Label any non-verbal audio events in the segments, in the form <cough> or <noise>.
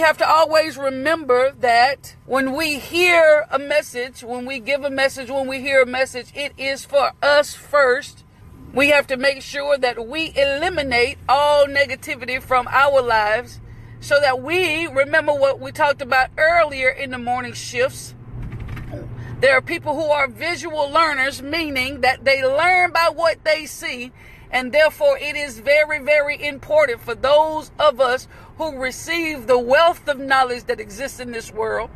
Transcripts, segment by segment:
we have to always remember that when we hear a message, when we give a message, when we hear a message, it is for us first. We have to make sure that we eliminate all negativity from our lives so that we remember what we talked about earlier in the morning shifts. There are people who are visual learners, meaning that they learn by what they see and therefore, it is very, very important for those of us who receive the wealth of knowledge that exists in this world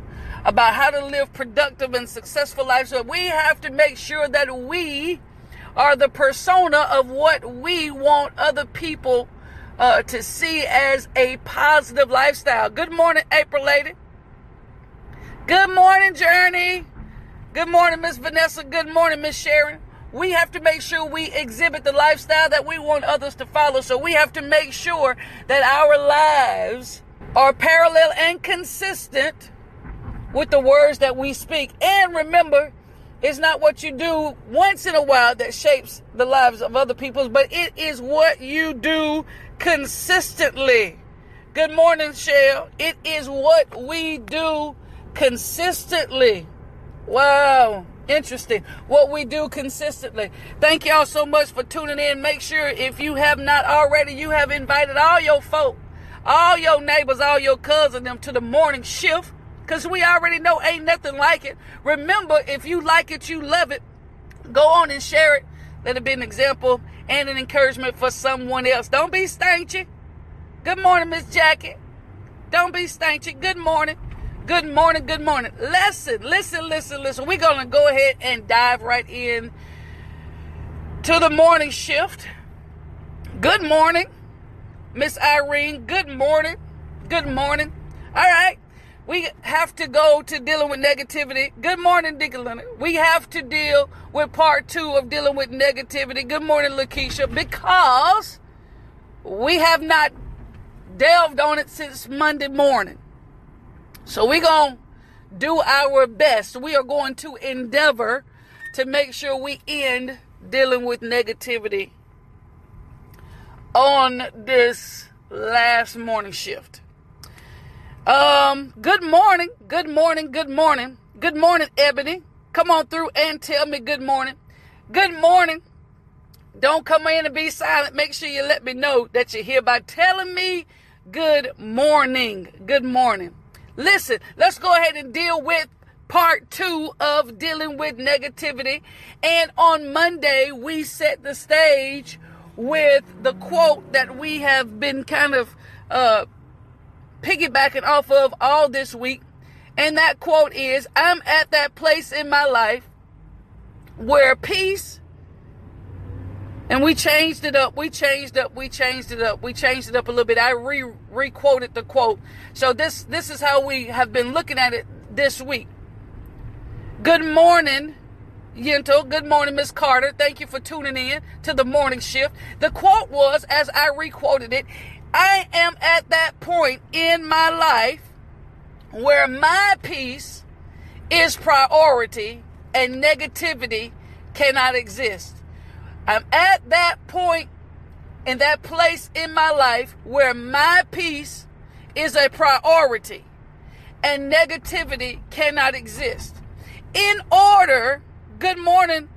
about how to live productive and successful lives. So we have to make sure that we are the persona of what we want other people uh, to see as a positive lifestyle. Good morning, April Lady. Good morning, Journey. Good morning, Miss Vanessa. Good morning, Miss Sharon we have to make sure we exhibit the lifestyle that we want others to follow. So we have to make sure that our lives are parallel and consistent with the words that we speak. And remember, it's not what you do once in a while that shapes the lives of other people, but it is what you do consistently. Good morning, Shell. It is what we do consistently. Wow. Interesting. What we do consistently. Thank y'all so much for tuning in. Make sure if you have not already, you have invited all your folk, all your neighbors, all your cousins, them to the morning shift. Cause we already know ain't nothing like it. Remember, if you like it, you love it. Go on and share it. Let it be an example and an encouragement for someone else. Don't be stanky. Good morning, Miss Jackie. Don't be stanky. Good morning. Good morning, good morning. Listen, listen, listen, listen. We're going to go ahead and dive right in to the morning shift. Good morning, Miss Irene. Good morning. Good morning. All right. We have to go to dealing with negativity. Good morning, Dick Leonard. We have to deal with part two of dealing with negativity. Good morning, Lakeisha, because we have not delved on it since Monday morning. So we're going to do our best. We are going to endeavor to make sure we end dealing with negativity on this last morning shift. Um, good morning, good morning, good morning, good morning, Ebony. Come on through and tell me good morning. Good morning. Don't come in and be silent. Make sure you let me know that you're here by telling me good morning. Good morning. Listen, let's go ahead and deal with part two of dealing with negativity. And on Monday, we set the stage with the quote that we have been kind of uh, piggybacking off of all this week. And that quote is I'm at that place in my life where peace and we changed it up. We changed up. We changed it up. We changed it up a little bit. I re re-quoted the quote. So this this is how we have been looking at it this week. Good morning, Yento. Good morning, Miss Carter. Thank you for tuning in to the morning shift. The quote was, as I re-quoted it, I am at that point in my life where my peace is priority and negativity cannot exist. I'm at that point in that place in my life where my peace is a priority and negativity cannot exist. In order, good morning,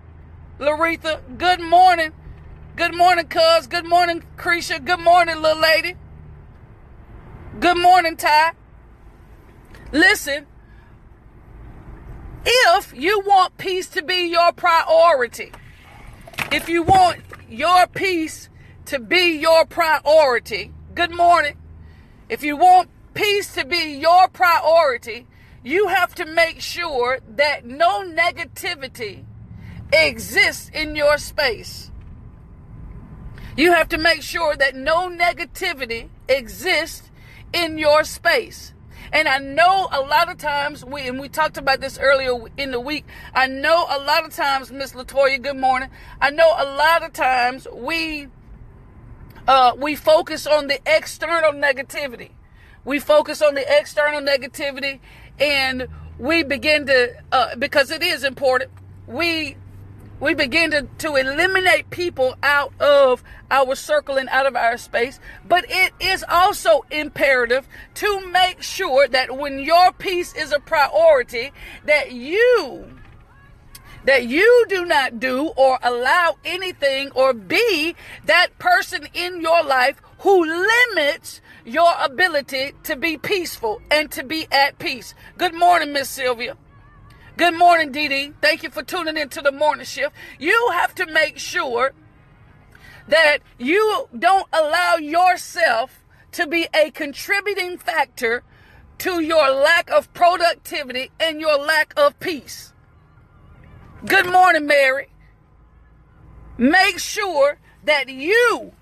Laretha. Good morning. Good morning, cuz. Good morning, Creisha. Good morning, little lady. Good morning, Ty. Listen, if you want peace to be your priority, if you want your peace to be your priority, good morning. If you want peace to be your priority, you have to make sure that no negativity exists in your space. You have to make sure that no negativity exists in your space. And I know a lot of times we and we talked about this earlier in the week. I know a lot of times, Miss Latoya, good morning. I know a lot of times we uh, we focus on the external negativity. We focus on the external negativity, and we begin to uh, because it is important. We We begin to, to eliminate people out of our circle and out of our space. But it is also imperative to make sure that when your peace is a priority, that you that you do not do or allow anything or be that person in your life who limits your ability to be peaceful and to be at peace. Good morning, Miss Sylvia. Good morning, Dee. Thank you for tuning into the morning shift. You have to make sure that you don't allow yourself to be a contributing factor to your lack of productivity and your lack of peace. Good morning, Mary. Make sure that you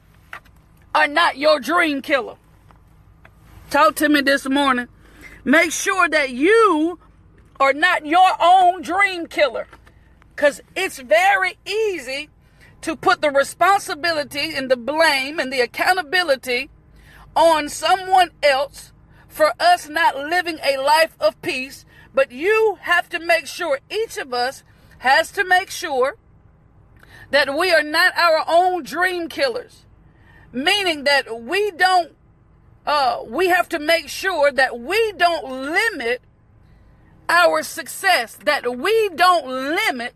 are not your dream killer. Talk to me this morning. Make sure that you are not your own dream killer. Because it's very easy to put the responsibility and the blame and the accountability on someone else for us not living a life of peace. But you have to make sure, each of us has to make sure that we are not our own dream killers. Meaning that we don't, uh, we have to make sure that we don't limit our success, that we don't limit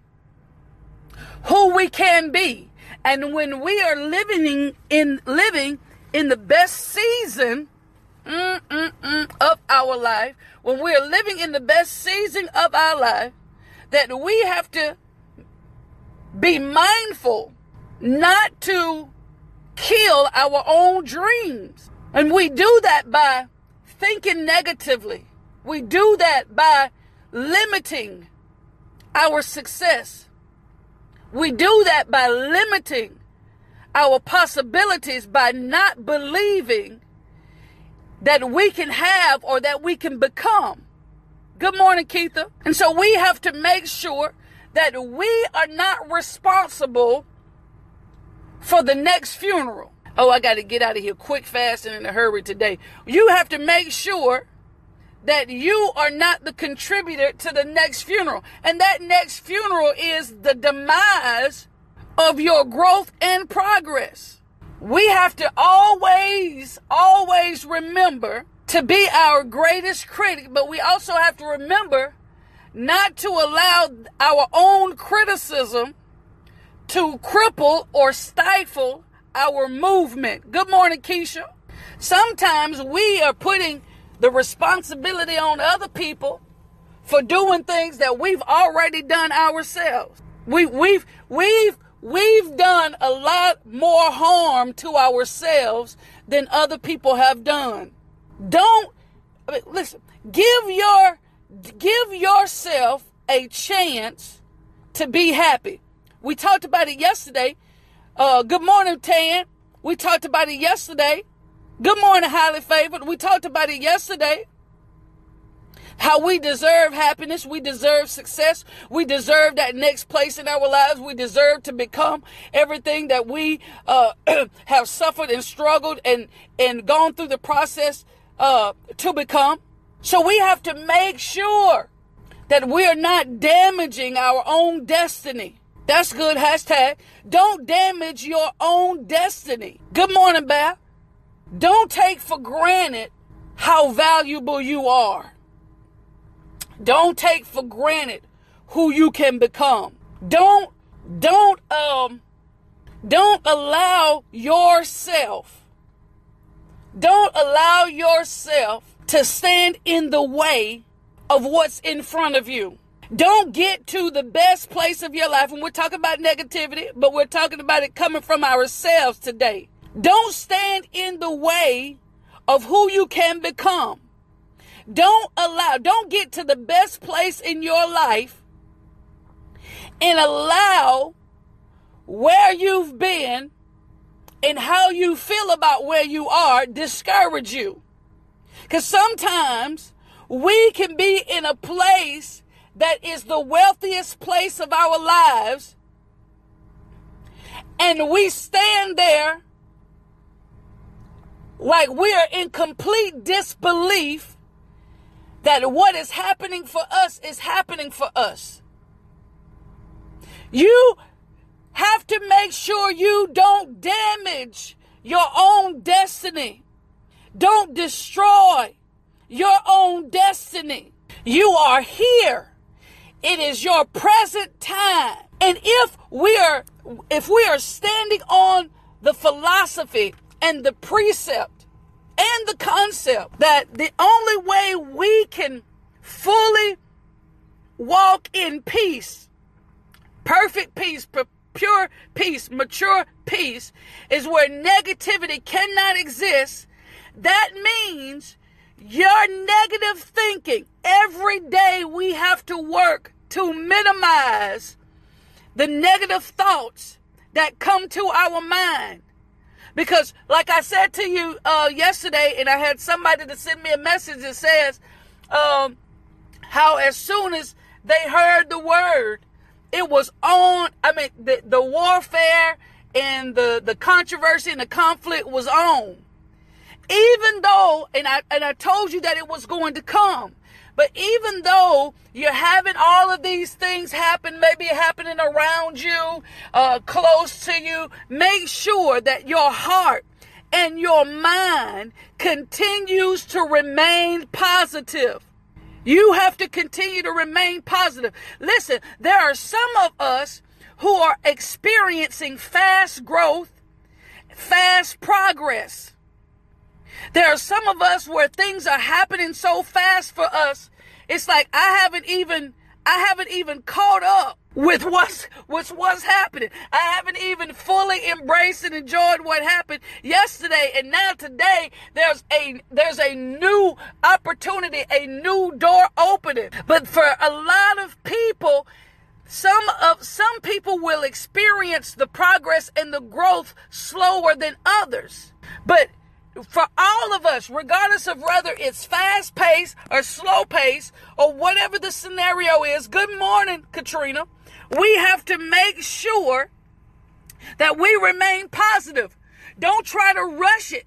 who we can be. And when we are living in living in the best season mm, mm, mm, of our life, when we are living in the best season of our life, that we have to be mindful not to kill our own dreams. And we do that by thinking negatively. We do that by limiting our success. We do that by limiting our possibilities by not believing that we can have or that we can become. Good morning, Keitha. And so we have to make sure that we are not responsible for the next funeral. Oh, I got to get out of here quick, fast, and in a hurry today. You have to make sure that you are not the contributor to the next funeral. And that next funeral is the demise of your growth and progress. We have to always, always remember to be our greatest critic, but we also have to remember not to allow our own criticism to cripple or stifle our movement. Good morning, Keisha. Sometimes we are putting the responsibility on other people for doing things that we've already done ourselves. We, we've, we've, we've done a lot more harm to ourselves than other people have done. Don't, I mean, listen, give your, give yourself a chance to be happy. We talked about it yesterday. Uh, good morning, Tan. We talked about it yesterday. Good morning, highly favored. We talked about it yesterday. How we deserve happiness. We deserve success. We deserve that next place in our lives. We deserve to become everything that we uh, <clears throat> have suffered and struggled and, and gone through the process uh, to become. So we have to make sure that we are not damaging our own destiny. That's good. Hashtag. Don't damage your own destiny. Good morning, Beth. Don't take for granted how valuable you are. Don't take for granted who you can become. Don't don't um don't allow yourself don't allow yourself to stand in the way of what's in front of you. Don't get to the best place of your life. And we're talking about negativity, but we're talking about it coming from ourselves today. Don't stand in the way of who you can become. Don't allow, don't get to the best place in your life and allow where you've been and how you feel about where you are discourage you. Because sometimes we can be in a place that is the wealthiest place of our lives and we stand there like we are in complete disbelief that what is happening for us is happening for us. You have to make sure you don't damage your own destiny. Don't destroy your own destiny. You are here. It is your present time. And if we are if we are standing on the philosophy and the precept and the concept that the only way we can fully walk in peace, perfect peace, pure peace, mature peace is where negativity cannot exist. That means your negative thinking. Every day we have to work to minimize the negative thoughts that come to our mind. Because, like I said to you uh, yesterday, and I had somebody to send me a message that says um, how as soon as they heard the word, it was on. I mean, the, the warfare and the, the controversy and the conflict was on. Even though, and I, and I told you that it was going to come. But even though you're having all of these things happen, maybe happening around you, uh, close to you, make sure that your heart and your mind continues to remain positive. You have to continue to remain positive. Listen, there are some of us who are experiencing fast growth, fast progress. There are some of us where things are happening so fast for us. It's like I haven't even I haven't even caught up with what's what's what's happening. I haven't even fully embraced and enjoyed what happened yesterday and now today there's a there's a new opportunity, a new door opening. But for a lot of people some of some people will experience the progress and the growth slower than others. But for all of us, regardless of whether it's fast pace or slow pace or whatever the scenario is, good morning, Katrina. We have to make sure that we remain positive. Don't try to rush it.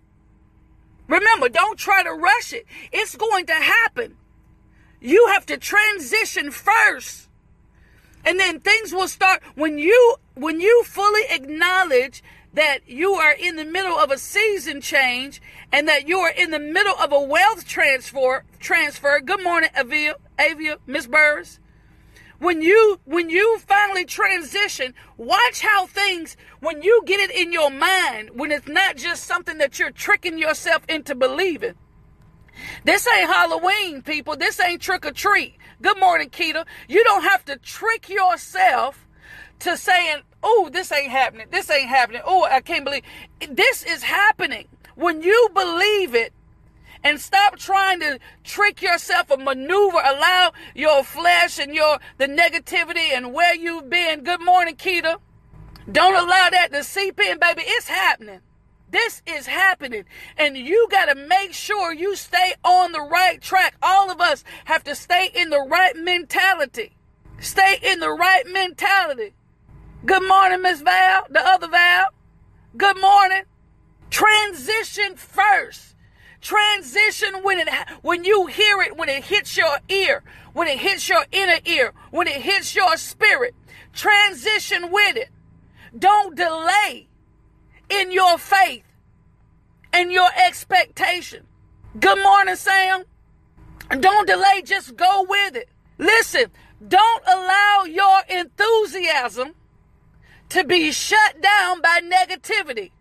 Remember, don't try to rush it. It's going to happen. You have to transition first. And then things will start when you when you fully acknowledge that you are in the middle of a season change and that you are in the middle of a wealth transfer transfer. Good morning, Avia, Avia, Miss Burrs. When you when you finally transition, watch how things when you get it in your mind, when it's not just something that you're tricking yourself into believing. This ain't Halloween, people. This ain't trick or treat. Good morning, Keita. You don't have to trick yourself to saying, oh, this ain't happening. This ain't happening. Oh, I can't believe this is happening. When you believe it and stop trying to trick yourself or maneuver, allow your flesh and your the negativity and where you've been. Good morning, Keita. Don't allow that to seep in, baby. It's happening. This is happening. And you got to make sure you stay on the right track. All of us have to stay in the right mentality. Stay in the right mentality. Good morning, Miss Val, the other Val. Good morning. Transition first. Transition when it when you hear it, when it hits your ear, when it hits your inner ear, when it hits your spirit. Transition with it. Don't delay in your faith and your expectation. Good morning, Sam. Don't delay, just go with it. Listen, don't allow your enthusiasm to be shut down by negativity.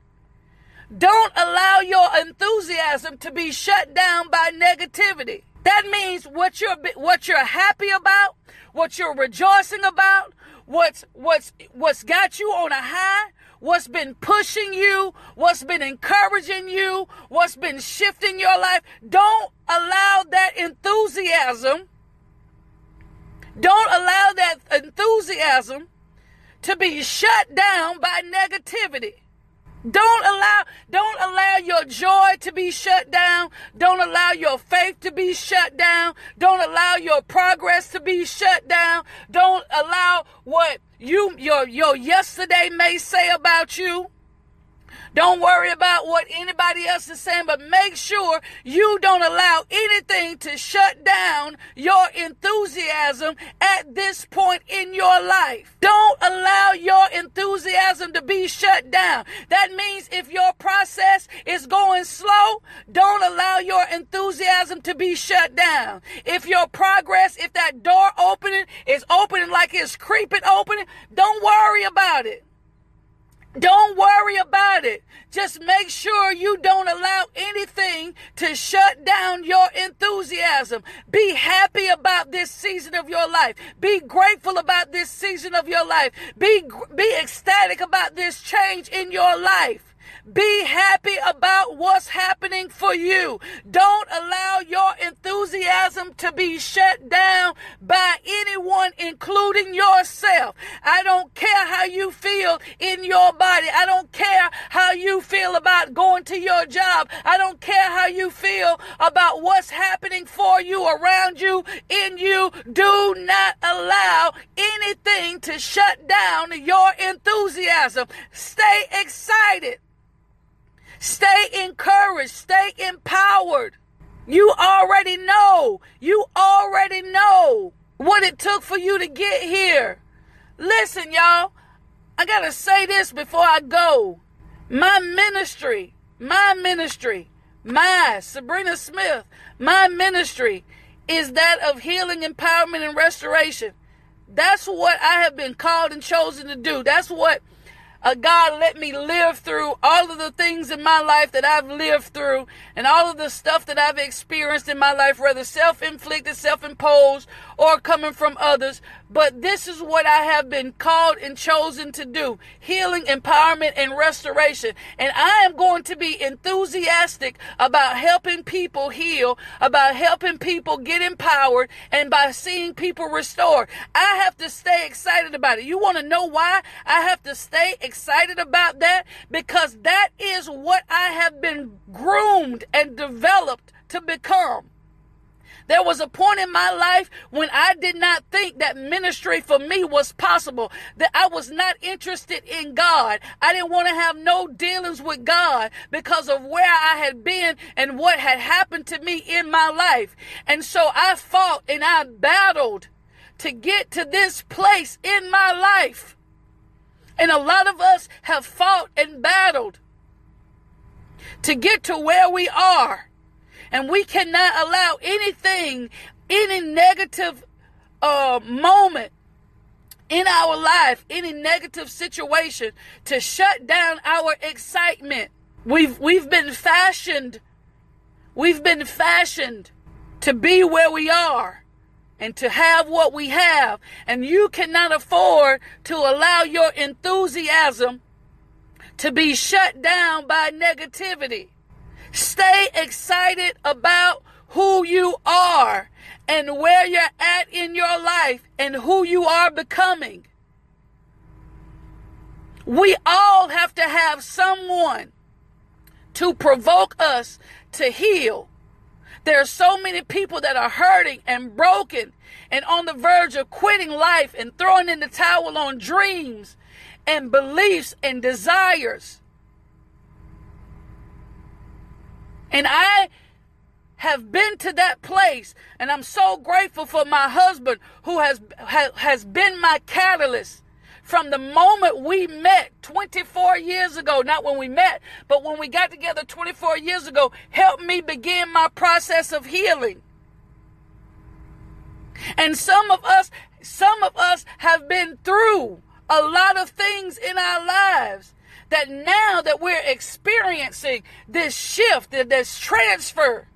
Don't allow your enthusiasm to be shut down by negativity. That means what you're what you're happy about, what you're rejoicing about, what's what's what's got you on a high, what's been pushing you, what's been encouraging you, what's been shifting your life. Don't allow that enthusiasm. Don't allow that enthusiasm to be shut down by negativity. Don't allow don't allow your joy to be shut down. Don't allow your faith to be shut down. Don't allow your progress to be shut down. Don't allow what you your your yesterday may say about you. Don't worry about what anybody else is saying, but make sure you don't allow anything to shut down your enthusiasm at this point in your life. Don't allow your enthusiasm to be shut down. That means if your process is going slow, don't allow your enthusiasm to be shut down. If your progress, if that door opening is opening like it's creeping opening, don't worry about it. Don't worry about it. Just make sure you don't allow anything to shut down your enthusiasm. Be happy about this season of your life. Be grateful about this season of your life. Be, be ecstatic about this change in your life. Be happy about what's happening for you. Don't allow your enthusiasm to be shut down by anyone, including yourself. I don't care how you feel in your body. I don't care how you feel about going to your job. I don't care how you feel about what's happening for you, around you, in you. Do not allow anything to shut down your enthusiasm. Stay excited. Stay encouraged. Stay empowered. You already know. You already know what it took for you to get here. Listen, y'all. I got to say this before I go. My ministry, my ministry, my Sabrina Smith, my ministry is that of healing, empowerment, and restoration. That's what I have been called and chosen to do. That's what uh, God let me live through all of the things in my life that I've lived through and all of the stuff that I've experienced in my life, whether self inflicted, self imposed, or coming from others. But this is what I have been called and chosen to do healing, empowerment, and restoration. And I am going to be enthusiastic about helping people heal, about helping people get empowered, and by seeing people restored. I have to stay excited about it. You want to know why I have to stay excited about that? Because that is what I have been groomed and developed to become. There was a point in my life when I did not think that ministry for me was possible, that I was not interested in God. I didn't want to have no dealings with God because of where I had been and what had happened to me in my life. And so I fought and I battled to get to this place in my life. And a lot of us have fought and battled to get to where we are. And we cannot allow anything, any negative uh, moment in our life, any negative situation to shut down our excitement. We've we've been fashioned, we've been fashioned to be where we are and to have what we have. And you cannot afford to allow your enthusiasm to be shut down by negativity. Stay excited about who you are and where you're at in your life and who you are becoming. We all have to have someone to provoke us to heal. There are so many people that are hurting and broken and on the verge of quitting life and throwing in the towel on dreams and beliefs and desires. And I have been to that place and I'm so grateful for my husband who has has been my catalyst from the moment we met 24 years ago, not when we met, but when we got together 24 years ago, helped me begin my process of healing. And some of us, some of us have been through a lot of things in our lives that now that we're experiencing this shift, this transfer,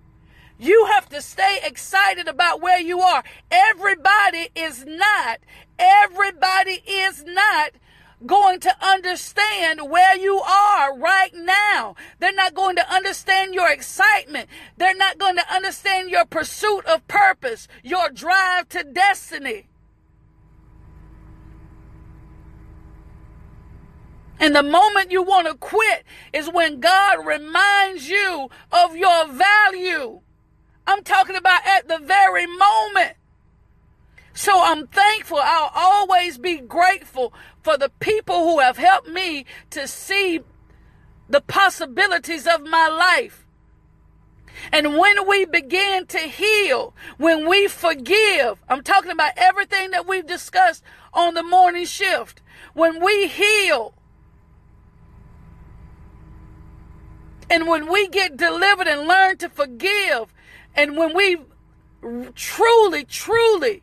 you have to stay excited about where you are. Everybody is not, everybody is not going to understand where you are right now. They're not going to understand your excitement. They're not going to understand your pursuit of purpose, your drive to destiny. And the moment you want to quit is when God reminds you of your value. I'm talking about at the very moment. So I'm thankful. I'll always be grateful for the people who have helped me to see the possibilities of my life. And when we begin to heal, when we forgive, I'm talking about everything that we've discussed on the morning shift. When we heal, and when we get delivered and learn to forgive, and when we truly, truly,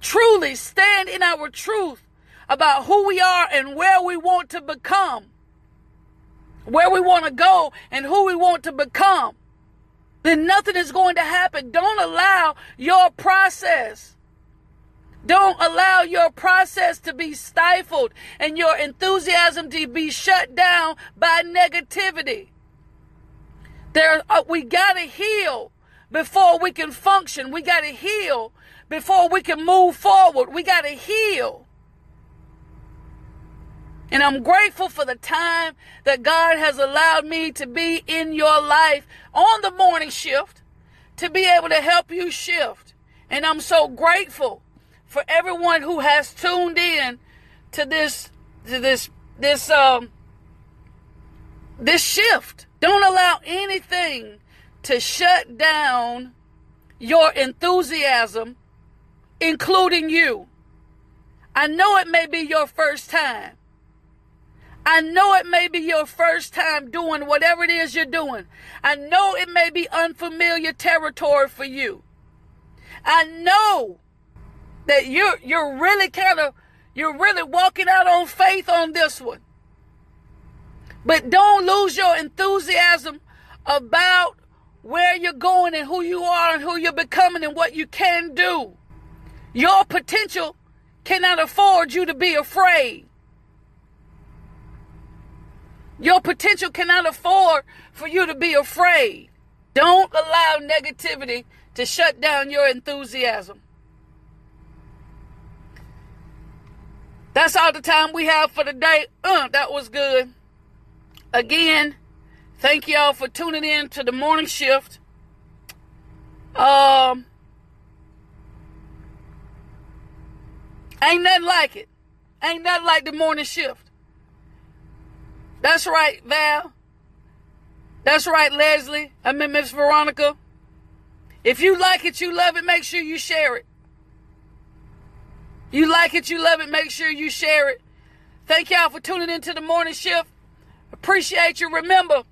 truly stand in our truth about who we are and where we want to become, where we want to go and who we want to become, then nothing is going to happen. Don't allow your process. Don't allow your process to be stifled and your enthusiasm to be shut down by negativity. There, uh, we gotta heal before we can function. We gotta heal before we can move forward. We gotta heal. And I'm grateful for the time that God has allowed me to be in your life on the morning shift to be able to help you shift. And I'm so grateful for everyone who has tuned in to this to this this um this shift. Don't allow anything to shut down your enthusiasm, including you. I know it may be your first time. I know it may be your first time doing whatever it is you're doing. I know it may be unfamiliar territory for you. I know that you're you're really kind of you're really walking out on faith on this one. But don't lose your enthusiasm about where you're going and who you are and who you're becoming and what you can do. Your potential cannot afford you to be afraid. Your potential cannot afford for you to be afraid. Don't allow negativity to shut down your enthusiasm. That's all the time we have for today. Uh, that was good. Again, thank y'all for tuning in to the morning shift. Um, ain't nothing like it. Ain't nothing like the morning shift. That's right, Val. That's right, Leslie. I mean, Miss Veronica. If you like it, you love it, make sure you share it. You like it, you love it, make sure you share it. Thank y'all for tuning into the morning shift. Appreciate you. Remember,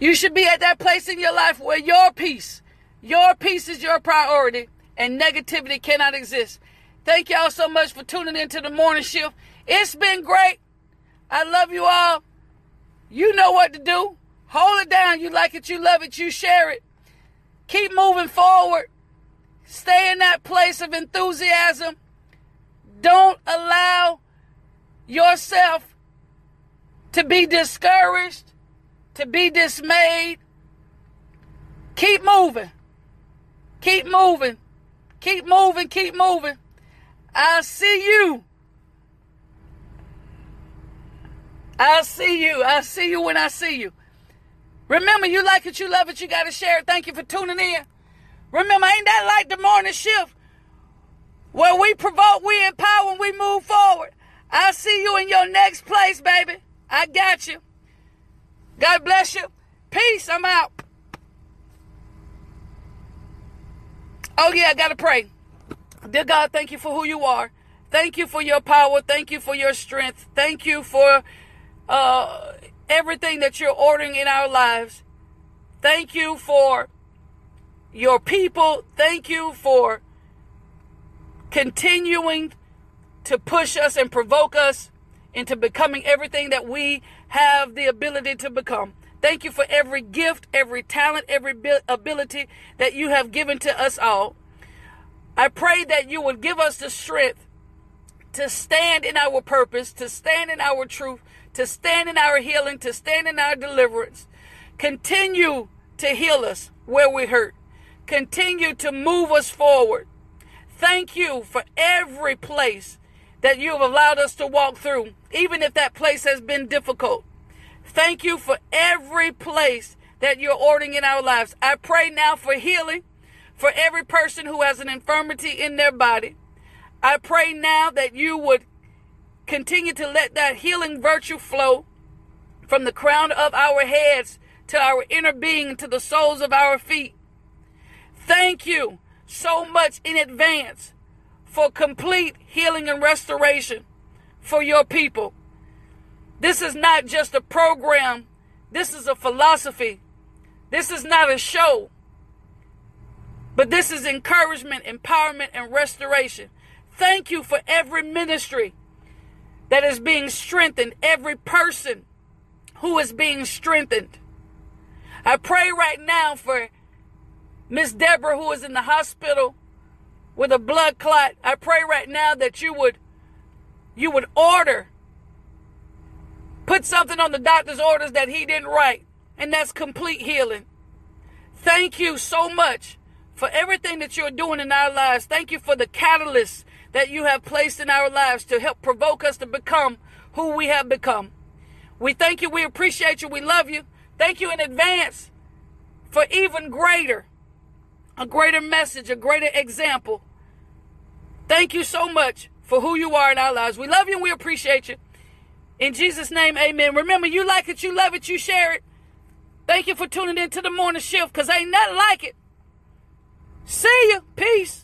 you should be at that place in your life where your peace, your peace is your priority, and negativity cannot exist. Thank y'all so much for tuning into the morning shift. It's been great. I love you all. You know what to do. Hold it down. You like it, you love it, you share it. Keep moving forward. Stay in that place of enthusiasm. Don't allow yourself to be discouraged, to be dismayed. Keep moving. Keep moving. Keep moving. Keep moving. I'll see you. I'll see you. I'll see you when I see you. Remember, you like it, you love it, you got to share it. Thank you for tuning in. Remember, ain't that like the morning shift? Where we provoke, we empower, and we move forward. I'll see you in your next place, baby. I got you. God bless you. Peace. I'm out. Oh, yeah, I got to pray. Dear God, thank you for who you are. Thank you for your power. Thank you for your strength. Thank you for uh, everything that you're ordering in our lives. Thank you for your people. Thank you for continuing to push us and provoke us into becoming everything that we have the ability to become. Thank you for every gift, every talent, every ability that you have given to us all. I pray that you would give us the strength to stand in our purpose, to stand in our truth, to stand in our healing, to stand in our deliverance. Continue to heal us where we hurt. Continue to move us forward. Thank you for every place that you have allowed us to walk through, even if that place has been difficult. Thank you for every place that you're ordering in our lives. I pray now for healing for every person who has an infirmity in their body. I pray now that you would Continue to let that healing virtue flow from the crown of our heads to our inner being to the soles of our feet. Thank you so much in advance for complete healing and restoration for your people. This is not just a program, this is a philosophy. This is not a show, but this is encouragement, empowerment, and restoration. Thank you for every ministry that is being strengthened, every person who is being strengthened. I pray right now for Miss Deborah, who is in the hospital with a blood clot. I pray right now that you would you would order put something on the doctor's orders that he didn't write, and that's complete healing. Thank you so much for everything that you're doing in our lives. Thank you for the catalyst that you have placed in our lives to help provoke us to become who we have become. We thank you. We appreciate you. We love you. Thank you in advance for even greater, a greater message, a greater example. Thank you so much for who you are in our lives. We love you and we appreciate you. In Jesus' name, amen. Remember, you like it, you love it, you share it. Thank you for tuning in to the morning shift because ain't nothing like it. See you. Peace.